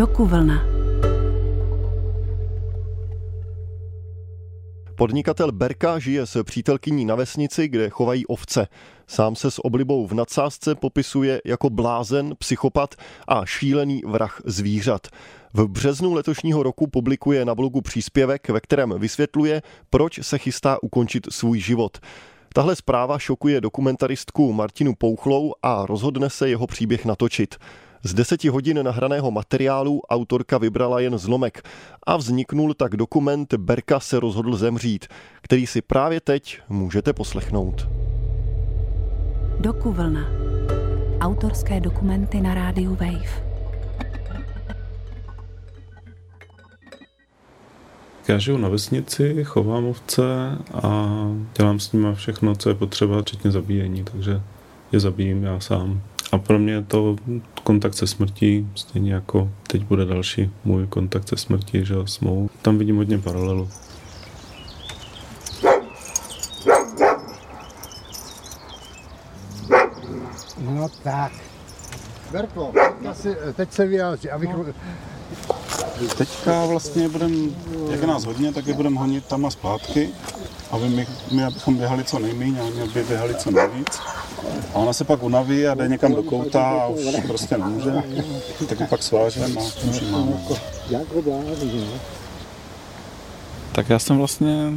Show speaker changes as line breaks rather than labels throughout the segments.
Dokuvlna.
Podnikatel Berka žije s přítelkyní na vesnici, kde chovají ovce. Sám se s oblibou v nadsázce popisuje jako blázen, psychopat a šílený vrah zvířat. V březnu letošního roku publikuje na blogu příspěvek, ve kterém vysvětluje, proč se chystá ukončit svůj život. Tahle zpráva šokuje dokumentaristku Martinu Pouchlou a rozhodne se jeho příběh natočit. Z deseti hodin nahraného materiálu autorka vybrala jen zlomek a vzniknul tak dokument Berka se rozhodl zemřít, který si právě teď můžete poslechnout.
Dokuvlna. Autorské dokumenty na rádiu Wave.
Já žiju na vesnici, chovám ovce a dělám s nimi všechno, co je potřeba, včetně zabíjení, takže je zabijím já sám. A pro mě je to kontakt se smrtí, stejně jako teď bude další můj kontakt se smrtí, že s mou. Tam vidím hodně paralelu.
No tak. Verko, si, teď se vyjádří, abych... No.
Teďka vlastně budem, jak je nás hodně, tak je budeme honit tam a zpátky, aby my, my abychom běhali co nejméně a oni aby běhali co nejvíc. A ona se pak unaví a jde někam do kouta a už prostě nemůže. Tak ji pak svážem a už ji máme. Tak já jsem vlastně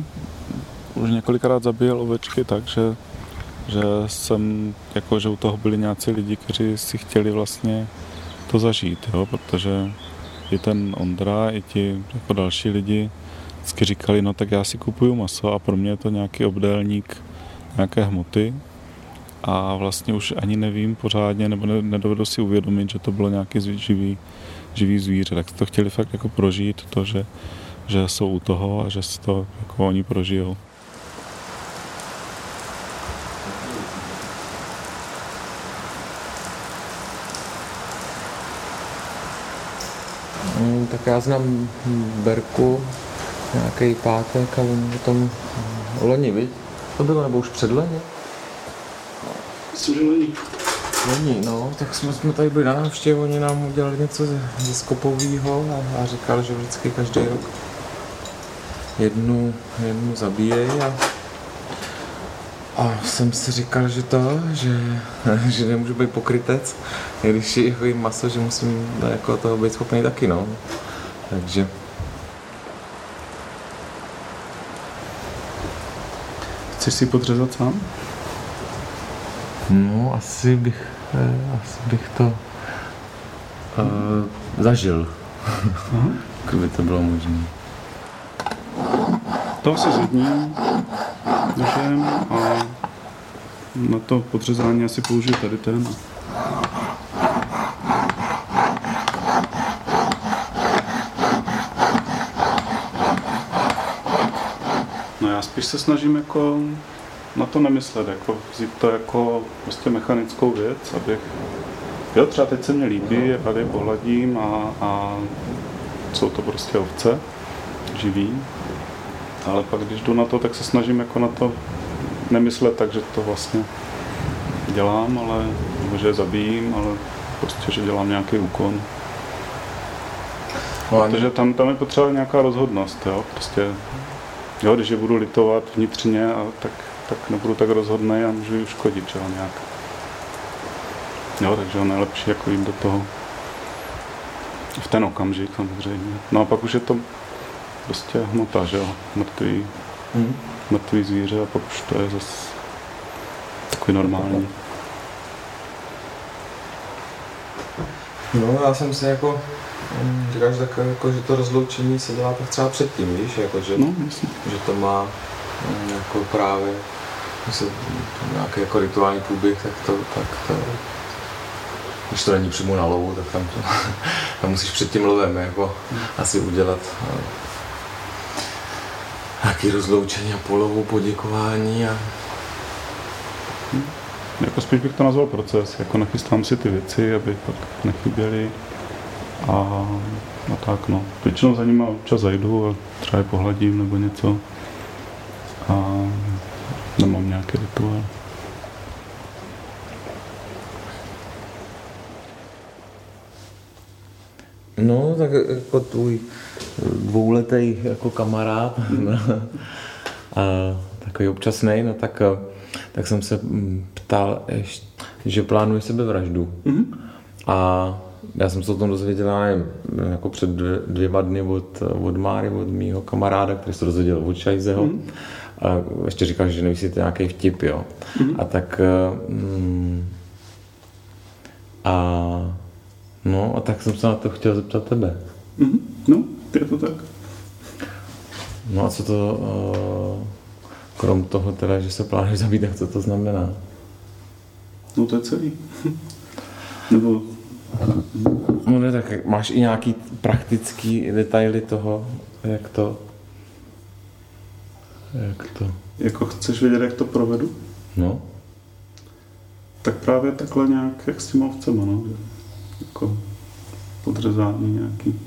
už několikrát zabíjel ovečky tak, že, že jsem, jako, že u toho byli nějací lidi, kteří si chtěli vlastně to zažít, jo, protože i ten Ondra, i ti jako další lidi vždycky říkali, no tak já si kupuju maso a pro mě je to nějaký obdélník nějaké hmoty a vlastně už ani nevím pořádně, nebo nedovedu si uvědomit, že to bylo nějaký živý, živý zvíře. Tak to chtěli fakt jako prožít, to, že, že jsou u toho a že si to jako oni prožijou.
Hmm, tak já znám Berku nějaký pátek a o tom loni, viď? To bylo, nebo už předloni?
Myslím, že loni.
Loni, no, tak jsme, jsme tady byli na návštěvě, oni nám udělali něco ze, ze skopovýho a, a říkal, že vždycky každý rok jednu, jednu zabíjejí a a jsem si říkal, že to, že, že nemůžu být pokrytec, když je maso, že musím jako toho být schopný taky, no. Takže
Chceš si podřezat sám?
No, asi bych, eh, asi bych to uh, zažil, kdyby to bylo možné.
To asi zedním nožem a na to podřezání asi použiju tady ten. No já spíš se snažím jako na to nemyslet, jako vzít to jako prostě mechanickou věc, abych, jo třeba teď se mě líbí, tady pohladím a, a jsou to prostě ovce, živý, ale pak když jdu na to, tak se snažím jako na to nemyslet tak, že to vlastně dělám, ale, nebo že je zabijím, ale prostě, že dělám nějaký úkon. No, Protože tam, tam je potřeba nějaká rozhodnost, jo, prostě, jo, když je budu litovat vnitřně, a tak, tak nebudu tak rozhodný a můžu ji uškodit, že jo, nějak. Jo, takže je nejlepší jako jít do toho v ten okamžik samozřejmě. No a pak už je to prostě hmota, že jo, mrtvý, mm. mrtvý zvíře a pak už to je zase takový normální.
No, já jsem si jako říkal, že, tak, jako, že to rozloučení se dělá tak třeba předtím, víš, jako, že,
no,
že to má jako právě se, nějaký jako rituální průběh, tak to, tak to, když to není přímo na lovu, tak tam, to, tam musíš před tím lovem jako asi udělat nějaký rozloučení a polovu, poděkování a
hmm. Jako spíš bych to nazval proces, jako nachystám si ty věci, aby pak nechyběly a, a tak no. Většinou za nimi občas zajdu a třeba je pohladím nebo něco a nemám nějaký rituál.
No, tak jako tvůj dvouletý jako kamarád a takový občasný, no tak, tak jsem se mm, ptal, že plánuje sebevraždu. Mm-hmm. A já jsem se o tom dozvěděl, nevím, jako před dvěma dny od, od Máry, od mýho kamaráda, který se dozvěděl od Šajzeho. Mm. A ještě říkal, že neví, to nějaký vtip, jo. Mm. A tak... Mm, a no, a tak jsem se na to chtěl zeptat tebe.
Mm. No, je to tak.
No a co to, uh, krom toho teda, že se plánuje zabít, tak co to znamená?
No to je celý. Nebo
No ne, tak máš i nějaký praktický detaily toho, jak to... Jak to...
Jako chceš vědět, jak to provedu?
No.
Tak právě takhle nějak, jak s těma ovcema, no. Jako podřezání nějaký.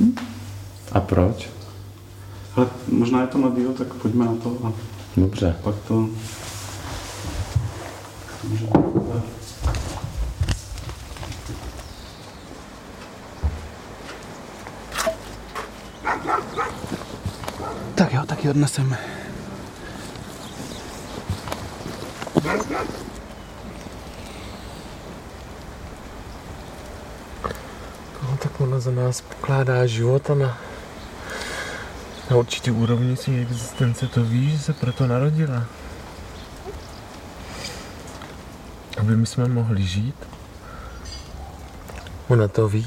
Hm? A proč?
Ale možná je to na díl, tak pojďme na to a
Dobře.
pak to... Tak jo, tak ji odneseme.
No, tak za nás pokládá život a na, na určitý úrovni si existence to ví, že se proto narodila. Aby my jsme mohli žít. Ona to ví.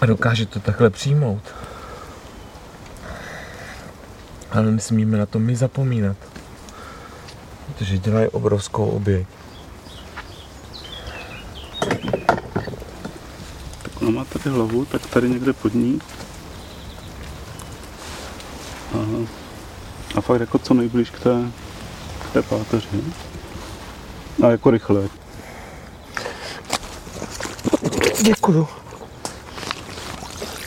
A dokáže to takhle přijmout. Ale nesmíme na to my zapomínat. Protože dělají obrovskou oběť.
Ona má tady hlavu, tak tady někde pod ní. A, a fakt jako co nejblíž k té, k té páteři. A jako rychle.
Děkuju.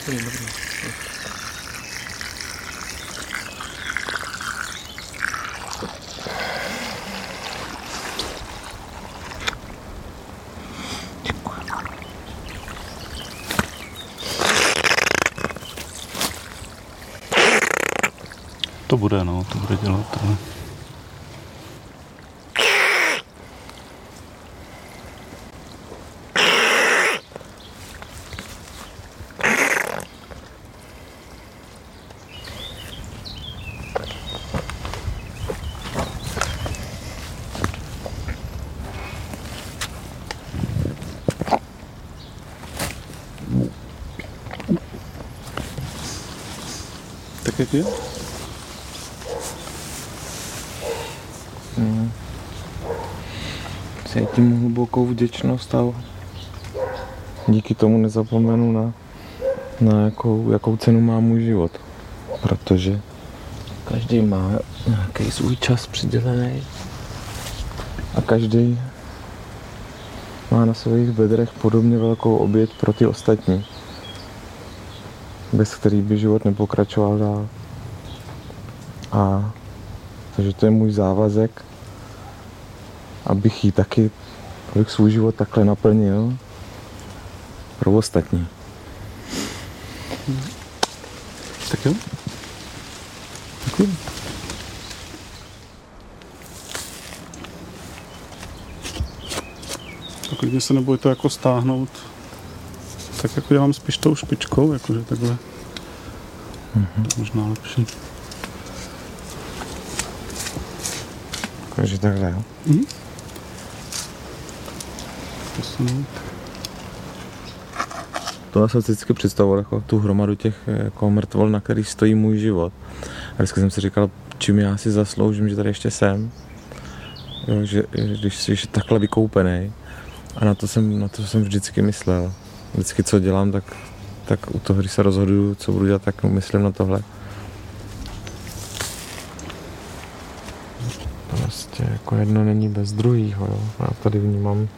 To bude, no, to bude dělat. Ale... Tak jak je?
Cítím hlubokou vděčnost a díky tomu nezapomenu na, na jakou, jakou cenu má můj život. Protože každý má nějaký svůj čas přidělený a každý má na svých bedrech podobně velkou oběť pro ty ostatní, bez který by život nepokračoval dál. A takže to je můj závazek, abych jí taky, abych svůj život takhle naplnil pro ostatní.
Tak jo.
Děkuji.
A klidně se nebojte jako stáhnout. Tak jako dělám spíš tou špičkou, jakože takhle. Mm-hmm. To možná lepší.
Takže takhle, jo.
Mhm. Posunout.
To jsem si vždycky představoval jako tu hromadu těch jako mrtvol, na který stojí můj život. A vždycky jsem si říkal, čím já si zasloužím, že tady ještě jsem. Jo, že, když jsi takhle vykoupený. A na to jsem, na to jsem vždycky myslel. Vždycky, co dělám, tak, tak u toho, když se rozhoduju, co budu dělat, tak myslím na tohle. Prostě jako jedno není bez druhého. Já tady vnímám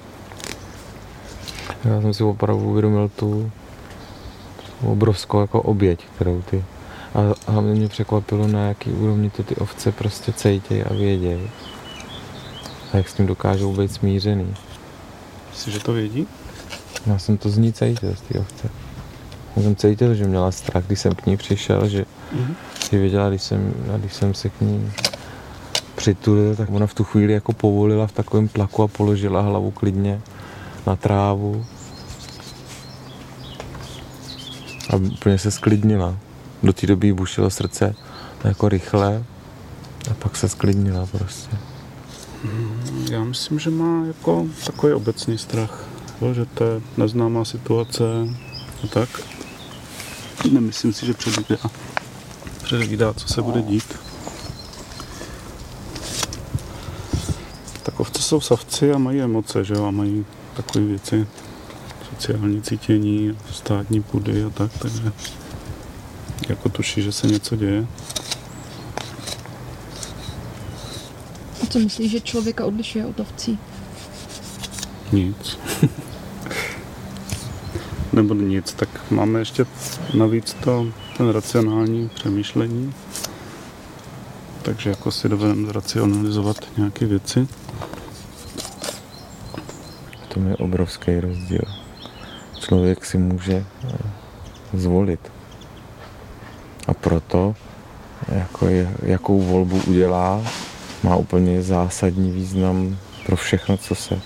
já jsem si opravdu uvědomil tu obrovskou jako oběť, kterou ty. A hlavně mě překvapilo, na jaký úrovni to ty ovce prostě cejtějí a vědějí. A jak s tím dokážou být smířený.
Myslíš, že to vědí?
Já jsem to z ní cítil, z té ovce. Já jsem cítil, že měla strach, když jsem k ní přišel, že, mm-hmm. že věděla, když jsem, když jsem se k ní přitulil, tak ona v tu chvíli jako povolila v takovém tlaku a položila hlavu klidně na trávu. A úplně se sklidnila. Do té doby bušilo srdce jako rychle a pak se sklidnila prostě.
Já myslím, že má jako takový obecný strach, že to je neznámá situace a tak. Nemyslím si, že předvídá, předvídá, co se bude dít. Tak ovce jsou savci a mají emoce, že jo, a mají takové věci, sociální cítění, státní půdy a tak, takže jako tuší, že se něco děje.
A co myslíš, že člověka odlišuje od ovcí?
Nic. Nebo nic, tak máme ještě navíc to, ten racionální přemýšlení. Takže jako si dovedeme zracionalizovat nějaké věci.
Tom je obrovský rozdíl. Člověk si může eh, zvolit. A proto, jako je, jakou volbu udělá, má úplně zásadní význam pro všechno, co se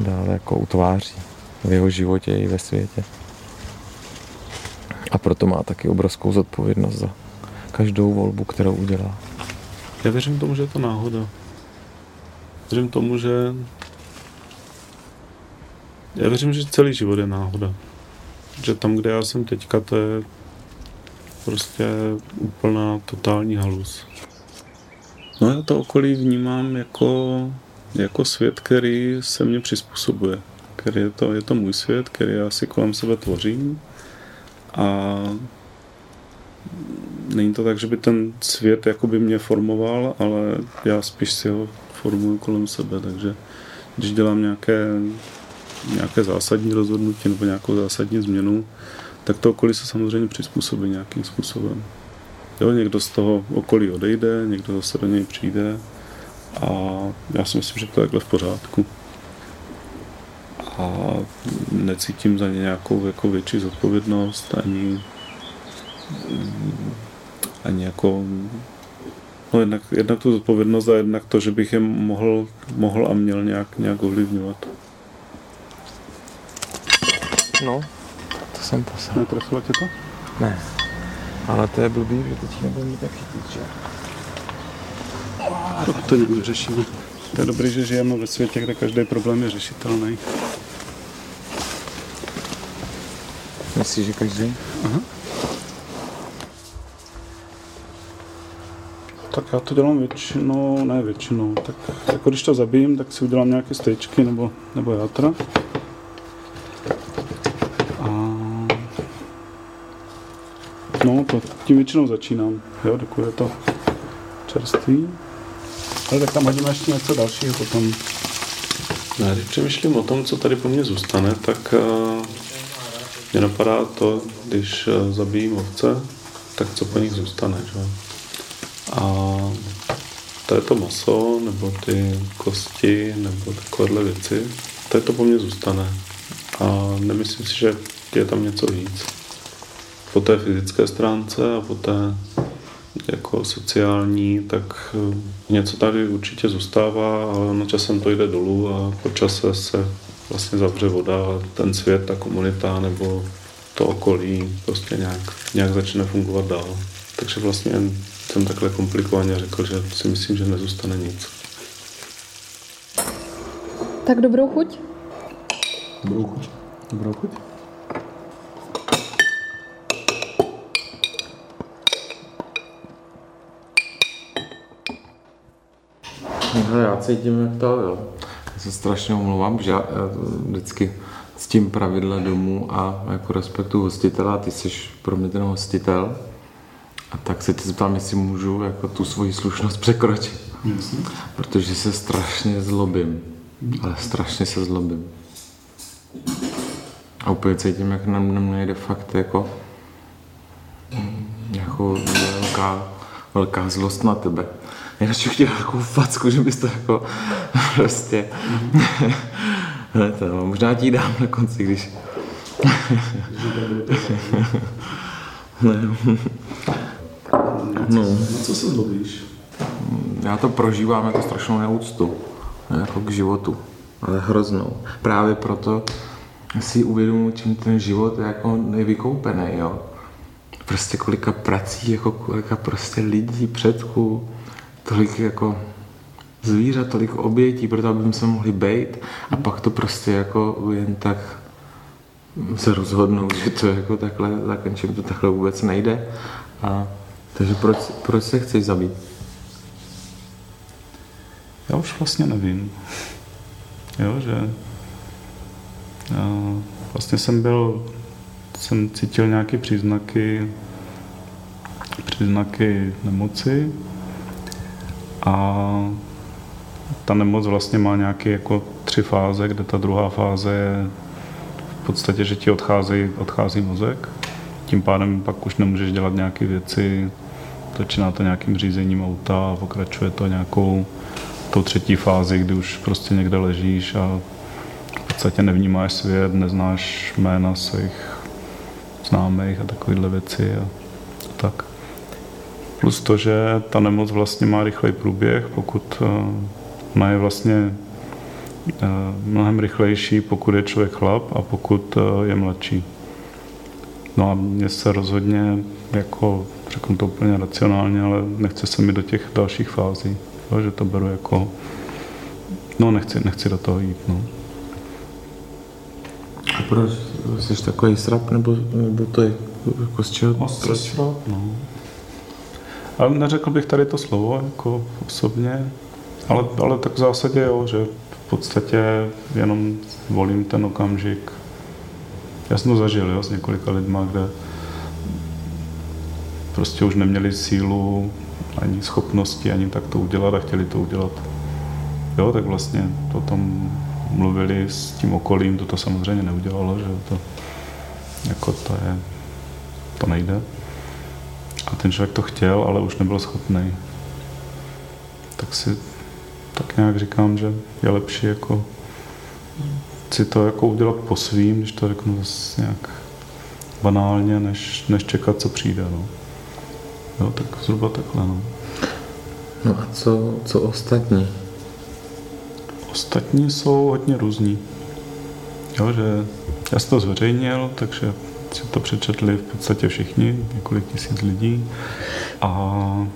dále jako utváří v jeho životě i ve světě. A proto má taky obrovskou zodpovědnost za každou volbu, kterou udělá.
Já věřím tomu, že je to náhoda. Věřím tomu, že já věřím, že celý život je náhoda. Že tam, kde já jsem teďka, to je prostě úplná totální halus. No já to okolí vnímám jako, jako svět, který se mně přizpůsobuje. Který je to, je to můj svět, který já si kolem sebe tvořím. A není to tak, že by ten svět jakoby mě formoval, ale já spíš si ho formuju kolem sebe, takže když dělám nějaké, nějaké zásadní rozhodnutí nebo nějakou zásadní změnu, tak to okolí se samozřejmě přizpůsobí nějakým způsobem. Jo, někdo z toho okolí odejde, někdo zase do něj přijde a já si myslím, že to je takhle v pořádku. A necítím za ně nějakou jako větší zodpovědnost, ani, ani jako No jednak, jednak tu zodpovědnost a jednak to, že bych je mohl, mohl a měl nějak, nějak ovlivňovat.
No, to jsem poslal.
Netrefilo tě to?
Ne. Ale to je blbý, že teď nebudu mít tak chytit, že?
Tak to někdo řešíme. To je dobré, že žijeme ve světě, kde každý problém je řešitelný.
Myslíš, že každý?
Aha. Tak já to dělám většinou, ne většinou, tak jako když to zabijím, tak si udělám nějaké stejčky nebo, nebo játra. No, to tím většinou začínám, jo, dokud je to čerstvý. Ale tak tam hodíme ještě něco dalšího potom. Já když přemýšlím o tom, co tady po mně zůstane, tak uh, mě napadá to, když uh, zabijím ovce, tak co po nich zůstane, že? A to je to maso, nebo ty kosti, nebo takovéhle věci, to je to po mně zůstane. A nemyslím si, že je tam něco víc. Po té fyzické stránce a po té jako sociální, tak eh, něco tady určitě zůstává, ale na časem to jde dolů a po čase se vlastně zavře voda a ten svět, ta komunita nebo to okolí prostě nějak, nějak začne fungovat dál. Takže vlastně jsem takhle komplikovaně řekl, že si myslím, že nezůstane nic.
Tak dobrou chuť.
Dobrou chuť. Dobrou chuť.
No, já cítím, jak to, jo. Já se strašně omlouvám, že já vždycky s tím pravidla domů a jako respektu hostitela, ty jsi pro mě ten hostitel. A tak se tě zeptám, jestli můžu jako tu svoji slušnost překročit.
Jasně.
Protože se strašně zlobím. Ale strašně se zlobím. A úplně cítím, jak na mě jde fakt jako jako velká, velká zlost na tebe. Já bych chtěl takovou facku, že bys to jako prostě Ne, to no, možná ti dám na konci, když... ne.
No. Na co se zlobíš?
Já to prožívám jako strašnou neúctu, jako k životu, ale hroznou. Právě proto si uvědomuji, čím ten život je jako nevykoupený, jo. Prostě kolika prací, jako kolika prostě lidí, předků, tolik jako zvířat, tolik obětí, proto aby se mohli bejt a pak to prostě jako jen tak se rozhodnout, že to jako takhle zakončím, to takhle vůbec nejde. A, takže proč, proč se chceš zabít?
Já už vlastně nevím. Jo, že já vlastně jsem byl, jsem cítil nějaké příznaky, příznaky nemoci a ta nemoc vlastně má nějaké jako tři fáze, kde ta druhá fáze je v podstatě, že ti odchází, odchází mozek. Tím pádem pak už nemůžeš dělat nějaké věci, začíná to nějakým řízením auta a pokračuje to nějakou tou třetí fázi, kdy už prostě někde ležíš a v podstatě nevnímáš svět, neznáš jména svých známých a takovéhle věci a. Plus to, že ta nemoc vlastně má rychlej průběh, pokud uh, ona je vlastně uh, mnohem rychlejší, pokud je člověk chlap a pokud uh, je mladší. No a mně se rozhodně, jako řeknu to úplně racionálně, ale nechce se mi do těch dalších fází. Jo, že to beru jako, no nechci, nechci do toho jít. No.
A proč jsi takový srap, nebo, nebo to je jako z čeho?
Srap, no. Ale neřekl bych tady to slovo jako osobně, ale, ale tak v zásadě jo, že v podstatě jenom volím ten okamžik. Já jsem to zažil jo, s několika lidma, kde prostě už neměli sílu ani schopnosti, ani tak to udělat a chtěli to udělat. Jo, tak vlastně to tam mluvili s tím okolím, to to samozřejmě neudělalo, že to jako to je, to nejde. A ten člověk to chtěl, ale už nebyl schopný. Tak si tak nějak říkám, že je lepší jako si to jako udělat po svým, když to řeknu zase nějak banálně, než, než čekat, co přijde. No. Jo, tak zhruba takhle. No,
no a co, co ostatní?
Ostatní jsou hodně různí. Jo, že já jsem to zveřejnil, takže si to přečetli v podstatě všichni, několik tisíc lidí a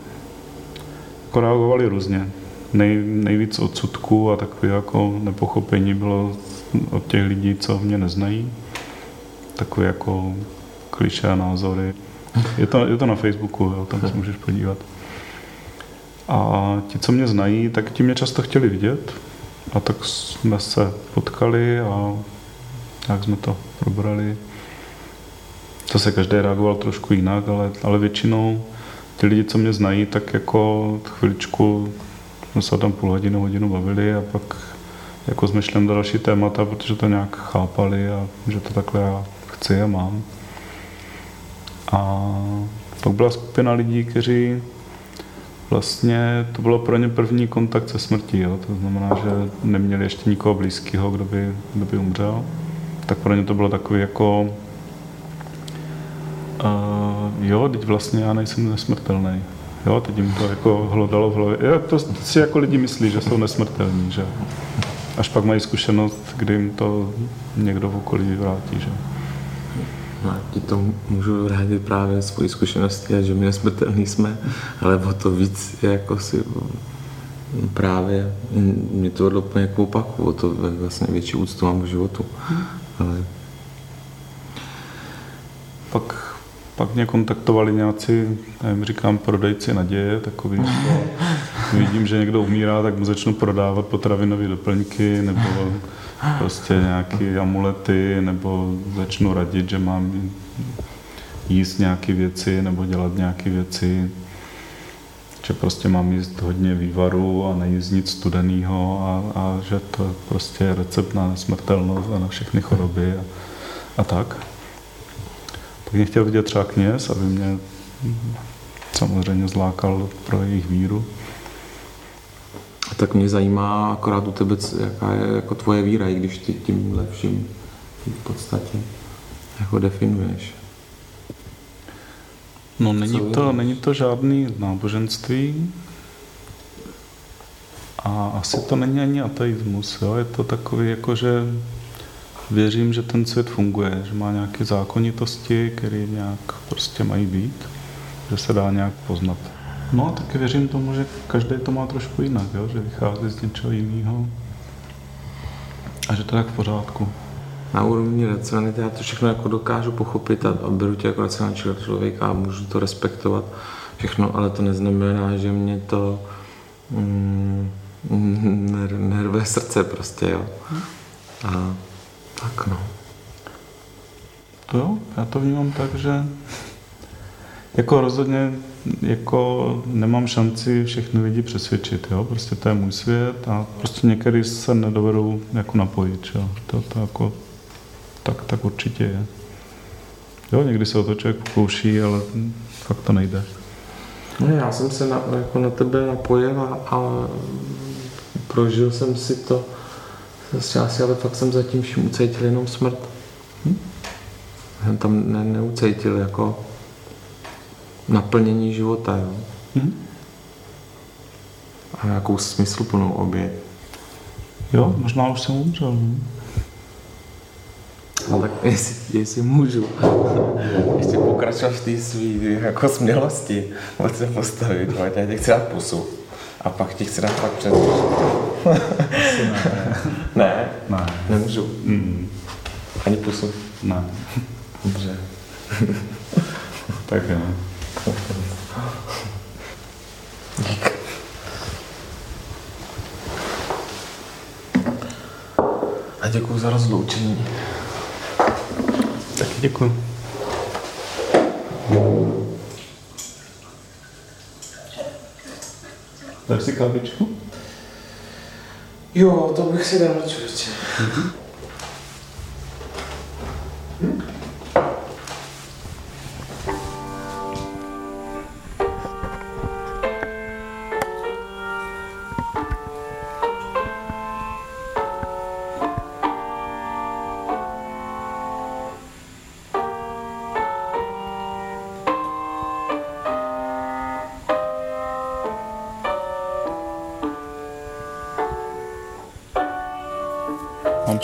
jako reagovali různě. Nej, nejvíc odsudků a takové jako nepochopení bylo od těch lidí, co mě neznají. Takové jako kliše a názory. Je to, je to na Facebooku, jo, tam se můžeš podívat. A ti, co mě znají, tak ti mě často chtěli vidět. A tak jsme se potkali a jak jsme to probrali. To se každý reagoval trošku jinak, ale, ale většinou ty lidi, co mě znají, tak jako chviličku jsme se tam půl hodinu, hodinu bavili a pak jako zmyšlím další témata, protože to nějak chápali a že to takhle já chci a mám. A pak byla skupina lidí, kteří vlastně to bylo pro ně první kontakt se smrtí, jo? to znamená, že neměli ještě nikoho blízkého, kdo by, kdo by umřel. Tak pro ně to bylo takový jako uh, jo, teď vlastně já nejsem nesmrtelný. Jo, teď jim to jako hlodalo v hlavě. Jo, to si jako lidi myslí, že jsou nesmrtelní, že až pak mají zkušenost, kdy jim to někdo v okolí vrátí, že
No, ti to můžu vrátit právě svoji zkušenosti a že my nesmrtelní jsme, ale o to víc jako si právě mě to vedlo úplně k opaku, o to vlastně větší úctu mám v životu. Ale...
Pak, mě kontaktovali nějací, nevím, říkám, prodejci naděje, takový, vidím, že někdo umírá, tak mu začnu prodávat potravinové doplňky nebo prostě nějaké amulety, nebo začnu radit, že mám jíst nějaké věci nebo dělat nějaké věci, že prostě mám jíst hodně vývaru a nejíst nic studeného a, a že to prostě je recept na smrtelnost a na všechny choroby a, a tak. Pak mě chtěl vidět třeba kněz, aby mě samozřejmě zlákal pro jejich víru.
tak mě zajímá akorát u tebe, jaká je jako tvoje víra, i když ty tím lepším v podstatě jako definuješ.
No není to, není to žádný náboženství a asi to není ani ateismus. Jo? Je to takový jako, že věřím, že ten svět funguje, že má nějaké zákonitosti, které nějak prostě mají být, že se dá nějak poznat. No a taky věřím tomu, že každý to má trošku jinak, jo? že vychází z něčeho jiného a že to je tak v pořádku.
Na úrovni racionality já to všechno jako dokážu pochopit a, a beru tě jako racionálního člověka a můžu to respektovat všechno, ale to neznamená, že mě to mm, nerve srdce prostě, jo. A tak no.
To jo, já to vnímám tak, že jako rozhodně jako nemám šanci všechny lidi přesvědčit, jo? prostě to je můj svět a prostě některý se nedovedou jako napojit, jo? To, to jako, tak, tak určitě je. Jo, někdy se o to člověk pokouší, ale fakt to nejde.
No, já jsem se na, jako na tebe napojil a, a prožil jsem si to z části, ale fakt jsem zatím vším ucítil jenom smrt. Hm? Jsem tam ne, neucítil jako naplnění života, jo. Hm? A nějakou smysluplnou oběť.
Jo, možná už jsem umřel. Ne?
Ale tak jestli, jestli můžu ještě pokračovat v té své jako smělosti, pojď se postavit, já tě chci dát pusu. A pak ti chci dát fakt před. Ne. ne.
Ne.
Nemůžu.
Mm.
Ani pusu.
Ne.
Dobře.
tak jo.
Dík. A děkuji za rozloučení.
Taky děkuji. Dáš si kávičku?
Jo, to bych si dal, člověče.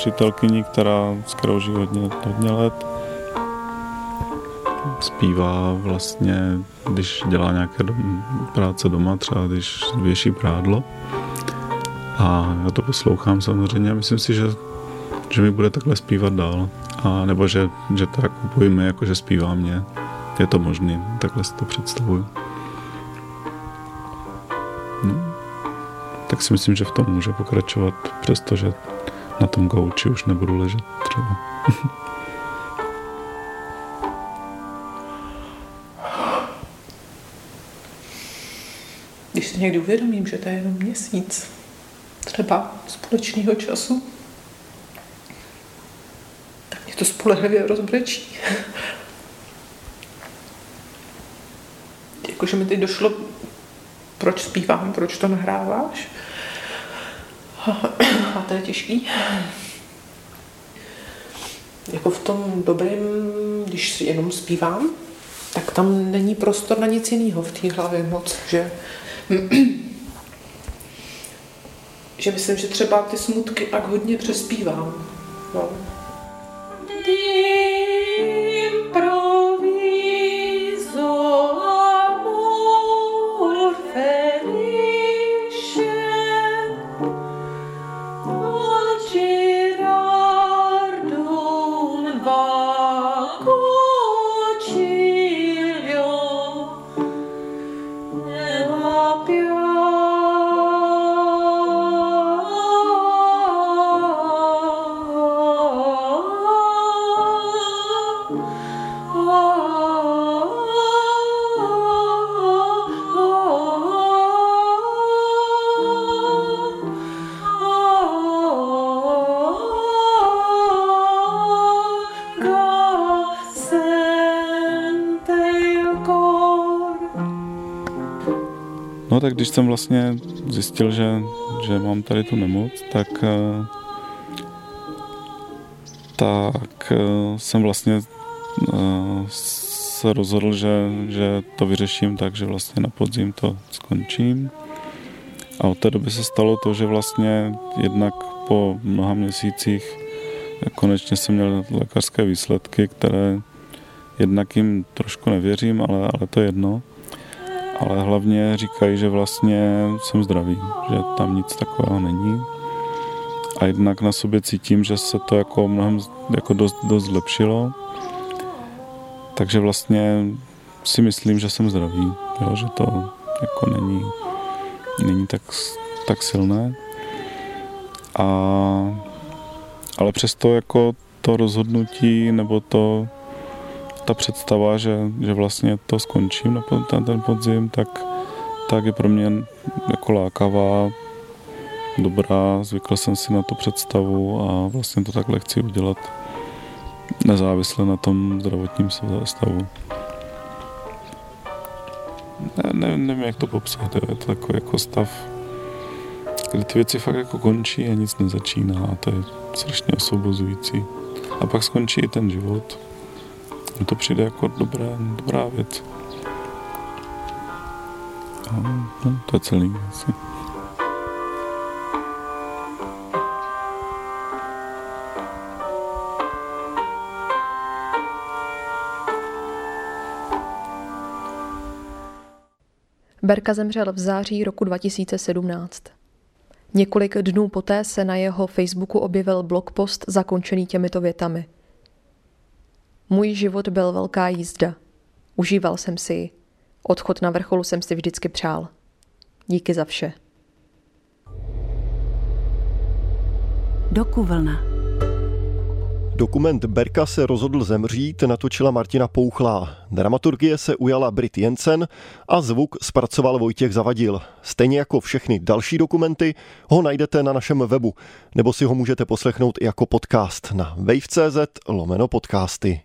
Přítelkyni, která, s kterou hodně, hodně let. Zpívá vlastně, když dělá nějaké dom, práce doma, třeba když věší prádlo. A já to poslouchám samozřejmě a myslím si, že, že mi bude takhle zpívat dál. A nebo že, že to jako pojme, jako že zpívá mě. Je to možný, takhle si to představuju. No. Tak si myslím, že v tom může pokračovat, přestože na tom gauči už nebudu ležet třeba.
Když si někdy uvědomím, že to je jenom měsíc, třeba společného času, tak mě to spolehlivě rozbrečí. Jakože mi teď došlo, proč zpívám, proč to nahráváš. A to je těžký. Jako v tom dobrém, když si jenom zpívám, tak tam není prostor na nic jiného v té hlavě moc, že že myslím, že třeba ty smutky tak hodně přespívám. No.
Tak když jsem vlastně zjistil, že, že mám tady tu nemoc, tak eh, tak eh, jsem vlastně eh, se rozhodl, že, že to vyřeším tak, že vlastně na podzim to skončím. A od té doby se stalo to, že vlastně jednak po mnoha měsících konečně jsem měl lékařské výsledky, které jednak jim trošku nevěřím, ale, ale to je jedno. Ale hlavně říkají, že vlastně jsem zdravý, že tam nic takového není. A jednak na sobě cítím, že se to jako mnohem jako dost, dost zlepšilo. Takže vlastně si myslím, že jsem zdravý, jo, že to jako není, není tak, tak silné. A, ale přesto jako to rozhodnutí nebo to, ta představa, že, že vlastně to skončím na ten, ten podzim, tak, tak je pro mě jako lákavá, dobrá, zvykl jsem si na to představu a vlastně to takhle chci udělat nezávisle na tom zdravotním stavu. Ne, ne, nevím, jak to popsat, je to takový jako stav, kdy ty věci fakt jako končí a nic nezačíná a to je strašně osvobozující. A pak skončí i ten život. Mně to přijde jako dobrá, dobrá věc. A, no, to je celý asi.
Berka zemřel v září roku 2017. Několik dnů poté se na jeho Facebooku objevil blogpost zakončený těmito větami. Můj život byl velká jízda. Užíval jsem si ji. Odchod na vrcholu jsem si vždycky přál. Díky za vše.
Dokuvlna.
Dokument Berka se rozhodl zemřít natočila Martina Pouchlá. Dramaturgie se ujala Brit Jensen a zvuk zpracoval Vojtěch Zavadil. Stejně jako všechny další dokumenty ho najdete na našem webu, nebo si ho můžete poslechnout i jako podcast na wave.cz lomeno podcasty.